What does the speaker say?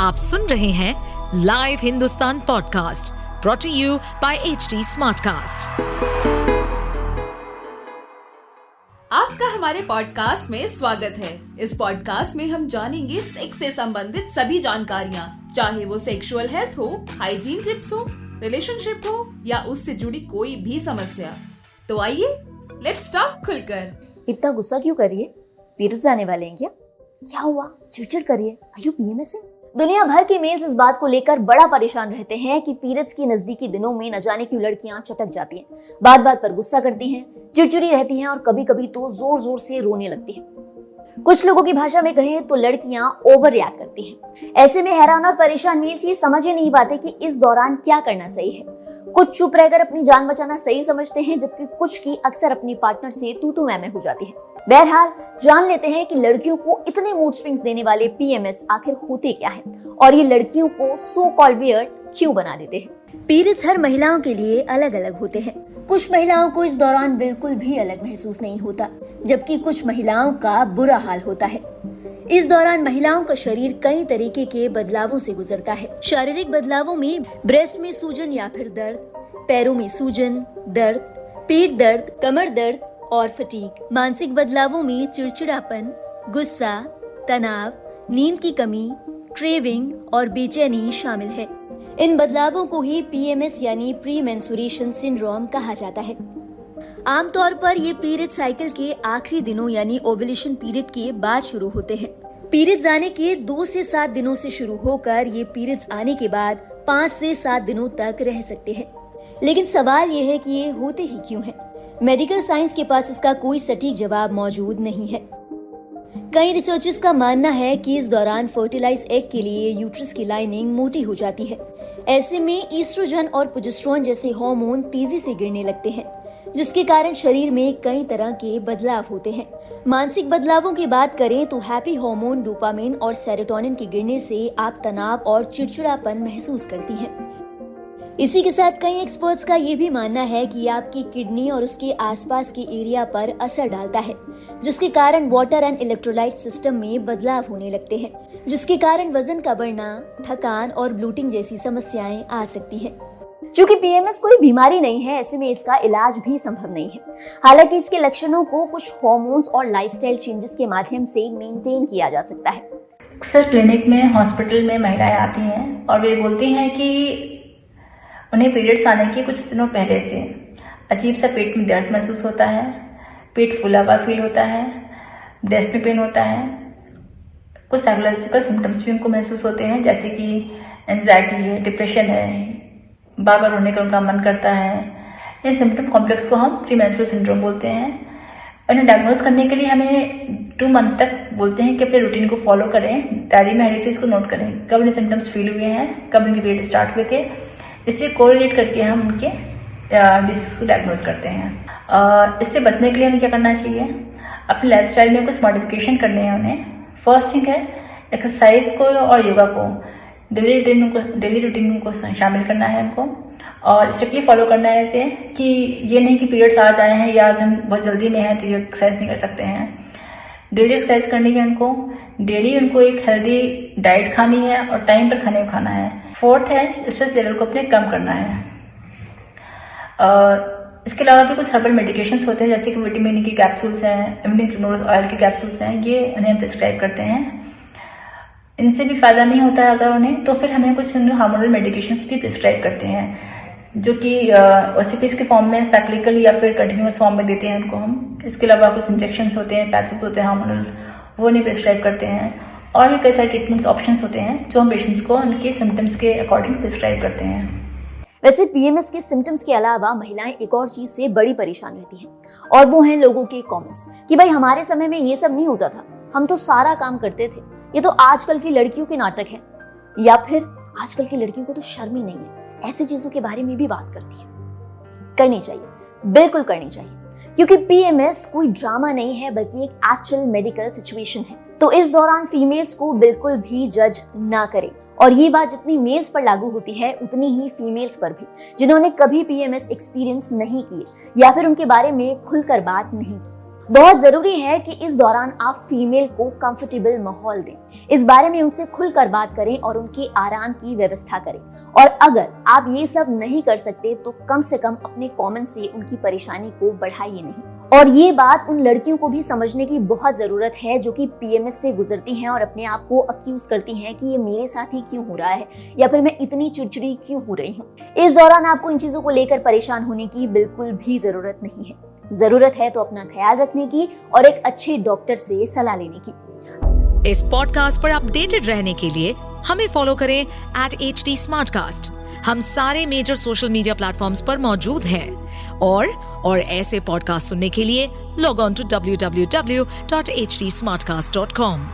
आप सुन रहे हैं live Hindustan podcast brought to you by H Smartcast. आपका हमारे पॉडकास्ट में स्वागत है। इस पॉडकास्ट में हम जानेंगे सेक्स से संबंधित सभी जानकारियाँ। चाहे वो सेक्सुअल हेल्थ हो हाइजीन टिप्स हो रिलेशनशिप हो या उससे जुड़ी कोई भी समस्या। तो आइए लेट्स टॉक खुलकर। इतना गुस्सा क्यों करिए पीरियड्स आने वाले हैं क्या? क्या हुआ? चिड़चिड़ करिए आयु पीएमएस है? दुनिया भर के मेल्स इस बात को लेकर बड़ा परेशान रहते हैं कि पीरियड्स के नजदीकी दिनों में न जाने क्यों लड़कियाँ चटक जाती हैं। बात बात पर गुस्सा करती हैं, चिड़चिड़ी रहती हैं और कभी कभी तो ज़ोर ज़ोर से रोने लगती हैं। कुछ लोगों की भाषा में कहें तो लड़कियाँ ओवर रिएक्ट करती हैं। ऐसे में हैरान और परेशान मेल्स ये समझ ही नहीं पाते कि इस दौरान क्या करना सही है। कुछ चुप रहकर अपनी जान बचाना सही समझते हैं, जबकि कुछ की अक्सर अपनी पार्टनर से तू तू मैं हो जाती है। बहरहाल, जान लेते हैं कि लड़कियों को इतने मूड स्विंग्स देने वाले पीएमएस आखिर होते क्या है, और ये लड़कियों को सो वियर्ड क्यों बना देते हैं? पीरियड्स हर महिलाओं के लिए अलग अलग होते हैं। कुछ महिलाओं को इस दौरान बिल्कुल भी अलग महसूस नहीं होता, जबकि कुछ महिलाओं का बुरा हाल होता है। इस दौरान महिलाओं का शरीर कई तरीके के बदलावों से गुजरता है। शारीरिक बदलावों में ब्रेस्ट में सूजन या फिर दर्द, पैरों में सूजन, दर्द पेट दर्द, कमर दर्द और फटीक मानसिक बदलावों में चिड़चिड़ापन, गुस्सा, तनाव, नींद की कमी, क्रेविंग और बेचैनी शामिल है। इन बदलावों को ही पीएमएस यानी प्री मेंसुरेशन सिंड्रोम कहा जाता है। आमतौर पर ये पीरियड साइकिल के आखिरी दिनों यानी ओवुलेशन पीरियड के बाद शुरू होते हैं। पीरियड्स आने के दो से सात दिनों से शुरू होकर ये पीरियड्स आने के बाद पाँच से सात दिनों तक रह सकते हैं। लेकिन सवाल ये है कि ये होते ही क्यों हैं? मेडिकल साइंस के पास इसका कोई सटीक जवाब मौजूद नहीं है। कई रिसर्चर्स का मानना है कि इस दौरान फर्टिलाइज एग के लिए यूट्रस की लाइनिंग मोटी हो जाती है। ऐसे में ईस्ट्रोजन और प्रोजेस्टेरोन जैसे हार्मोन तेज़ी से गिरने लगते हैं। जिसके कारण शरीर में कई तरह के बदलाव होते हैं। मानसिक बदलावों की बात करें तो हैप्पी हार्मोन डोपामिन और सेरोटोनिन के गिरने से आप तनाव और चिड़चिड़ापन महसूस करती हैं। इसी के साथ कई एक्सपर्ट्स का ये भी मानना है कि आपकी किडनी और उसके आसपास के एरिया पर असर डालता है, जिसके कारण वाटर एंड इलेक्ट्रोलाइट सिस्टम में बदलाव होने लगते हैं, जिसके कारण वज़न का बढ़ना, थकान और ब्लूटिंग जैसी समस्याएँ आ सकती हैं। चूँकि पीएमएस कोई बीमारी नहीं है, ऐसे में इसका इलाज भी संभव नहीं है। हालाँकि इसके लक्षणों को कुछ हॉर्मोन्स और लाइफस्टाइल चेंजेस के माध्यम से मेंटेन किया जा सकता है। अक्सर क्लिनिक में हॉस्पिटल में महिलाएँ आती हैं और वे बोलती हैं कि उन्हें पीरियड्स आने के कुछ दिनों पहले से अजीब सा पेट में दर्द महसूस होता है, पेट फूला हुआ फील होता है ब्रेस्ट में पेन होता है। कुछ साइकोलॉजिकल सिम्टम्स भी उनको महसूस होते हैं, जैसे कि एनजाइटी है डिप्रेशन है बार बार रोने का उनका मन करता है। इन सिम्टम कॉम्प्लेक्स को हम प्रीमेंस्ट्रुअल सिंड्रोम बोलते हैं। इन्हें डायग्नोज करने के लिए हमें टू मंथ तक बोलते हैं कि अपने रूटीन को फॉलो करें। डायरी में हर एक चीज़ को नोट करें। कब इन्हें सिम्टम्स फील हुए हैं, कब इनके पीरियड स्टार्ट हुए थे, इससे कोरिलेट करके हम उनके डिसीज को डायग्नोज करते हैं। इससे बचने के लिए हमें क्या करना चाहिए? अपने लाइफ में कुछ मॉडिफिकेशन करने हैं उन्हें। फ़र्स्ट थिंग है एक्सरसाइज को और योगा को। डेली रूटीन को डेली रूटीन को शामिल करना है उनको और स्ट्रिक्टली फॉलो करना है इसे कि ये नहीं कि पीरियड्स आ जाए हैं या आज हम बहुत जल्दी में हैं तो ये एक्सरसाइज नहीं कर सकते हैं। डेली एक्सरसाइज करनी है उनको डेली उनको एक हेल्दी डाइट खानी है और टाइम पर खाने खाना है। फोर्थ है स्ट्रेस लेवल को अपने कम करना है। इसके अलावा भी कुछ हर्बल मेडिकेशंस होते हैं, जैसे कि विटामिन की कैप्सूल्स हैं इम्यूनिक ऑयल के कैप्सूल्स हैं, ये उन्हें प्रिस्क्राइब करते हैं। इनसे भी फ़ायदा नहीं होता है अगर उन्हें तो फिर हमें कुछ हार्मोनल मेडिकेशन भी प्रिस्क्राइब करते हैं, जो कि ओसीपीस के फॉर्म में साइक्लिकल या फिर कंटिन्यूस फॉर्म में देते हैं उनको हम। इसके अलावा कुछ इंजेक्शन होते हैं पैचेस होते हैं हार्मोनल वो नहीं प्रिस्क्राइब करते हैं। और भी कई सारे ट्रीटमेंट्स ऑप्शन होते हैं, जो हम पेशेंट्स को उनके सिम्टम्स के अकॉर्डिंग प्रिस्क्राइब करते हैं। वैसे पीएमएस के सिम्टम्स के अलावा महिलाएँ एक और चीज़ से बड़ी परेशान रहती हैं, और वो हैं लोगों के कमेंट्स कि भाई हमारे समय में ये सब नहीं होता था, हम तो सारा काम करते थे। ये तो आजकल की लड़कियों के नाटक है। या फिर आजकल की लड़कियों को तो शर्म ही नहीं है। ऐसी चीज़ों के बारे में भी बात करती है। करनी चाहिए। बिल्कुल करनी चाहिए। क्योंकि पीएमएस कोई ड्रामा नहीं है, बल्कि एक एक्चुअल मेडिकल सिचुएशन है। तो इस दौरान फीमेल्स को बिल्कुल भी जज ना करें। और ये बात जितनी मेल्स पर लागू होती है, उतनी ही फीमेल्स पर भी। जिन्होंने कभी पीएमएस एक्सपीरियंस नहीं किए, या फिर उनके बारे में खुलकर बात नहीं की। बहुत ज़रूरी है कि इस दौरान आप फीमेल को कंफर्टेबल माहौल दें। इस बारे में उनसे खुलकर बात करें और उनके आराम की व्यवस्था करें। और अगर आप ये सब नहीं कर सकते तो कम से कम अपने कॉमन से उनकी परेशानी को बढ़ाइए नहीं। और ये बात उन लड़कियों को भी समझने की बहुत ज़रूरत है, जो कि पीएमएस से गुजरती हैं और अपने आप को अक्यूज करती हैं कि ये मेरे साथ ही क्यों हो रहा है, या फिर मैं इतनी चिड़चिड़ी क्यों हो रही हूँ। इस दौरान आपको इन चीज़ों को लेकर परेशान होने की बिल्कुल भी ज़रूरत नहीं है। ज़रूरत है तो अपना ख्याल रखने की और एक अच्छे डॉक्टर से सलाह लेने की। इस पॉडकास्ट पर अपडेटेड रहने के लिए हमें फॉलो करें एट एच डी हम सारे मेजर सोशल मीडिया प्लेटफॉर्म्स पर मौजूद हैं और और ऐसे पॉडकास्ट सुनने के लिए log on to W W W dot H D Smartcast dot com